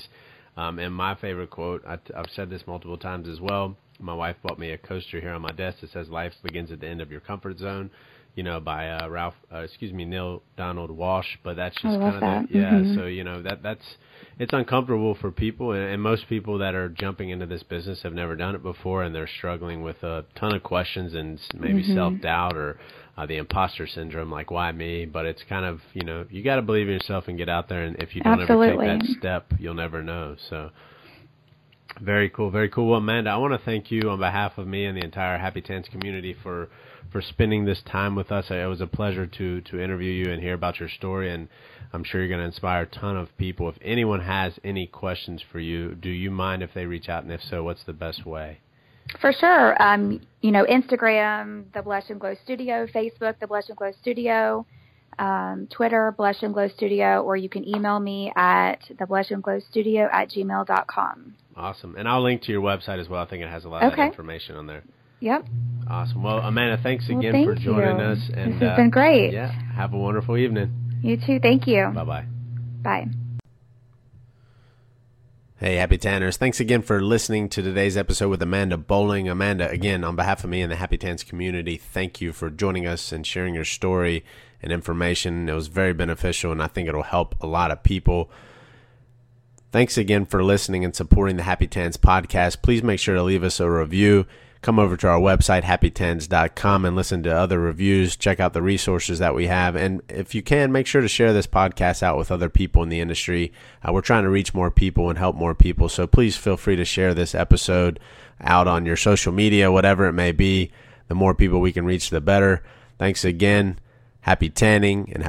Speaker 2: Um, and my favorite quote, I t- I've said this multiple times as well. My wife bought me a coaster here on my desk that says "Life begins at the end of your comfort zone." You know, by uh, Ralph, uh, excuse me, Neale Donald Walsch. But that's just kind of
Speaker 3: that.
Speaker 2: the, yeah.
Speaker 3: Mm-hmm.
Speaker 2: So you know that that's it's uncomfortable for people, and, and most people that are jumping into this business have never done it before, and they're struggling with a ton of questions and maybe
Speaker 3: mm-hmm.
Speaker 2: self doubt or uh, the imposter syndrome, like why me? But it's kind of you know you got to believe in yourself and get out there, and if you don't
Speaker 3: Absolutely.
Speaker 2: ever take that step, you'll never know. So. Very cool, very cool. Well, Amanda, I want to thank you on behalf of me and the entire Happy Tans community for for spending this time with us. It was a pleasure to to interview you and hear about your story, and I'm sure you're going to inspire a ton of people. If anyone has any questions for you, do you mind if they reach out, and if so, what's the best way?
Speaker 3: For sure. Um, you know, Instagram, the Blush and Glow Studio, Facebook, the Blush and Glow Studio, um, Twitter, Blush and Glow Studio, or you can email me at the Blush and Glow Studio at gmail.com.
Speaker 2: Awesome. And I'll link to your website as well. I think it has a lot
Speaker 3: okay.
Speaker 2: of information on there.
Speaker 3: Yep.
Speaker 2: Awesome. Well, Amanda, thanks
Speaker 3: well,
Speaker 2: again
Speaker 3: thank
Speaker 2: for joining
Speaker 3: you.
Speaker 2: us. And
Speaker 3: this has
Speaker 2: uh,
Speaker 3: been great.
Speaker 2: Yeah. Have a wonderful evening.
Speaker 3: You too. Thank you.
Speaker 2: Bye bye.
Speaker 3: Bye.
Speaker 2: Hey, Happy Tanners. Thanks again for listening to today's episode with Amanda Bowling. Amanda, again, on behalf of me and the Happy Tans community, thank you for joining us and sharing your story and information. It was very beneficial, and I think it'll help a lot of people. Thanks again for listening and supporting the Happy Tans podcast. Please make sure to leave us a review. Come over to our website, happytans.com, and listen to other reviews. Check out the resources that we have. And if you can, make sure to share this podcast out with other people in the industry. Uh, we're trying to reach more people and help more people. So please feel free to share this episode out on your social media, whatever it may be. The more people we can reach, the better. Thanks again. Happy tanning and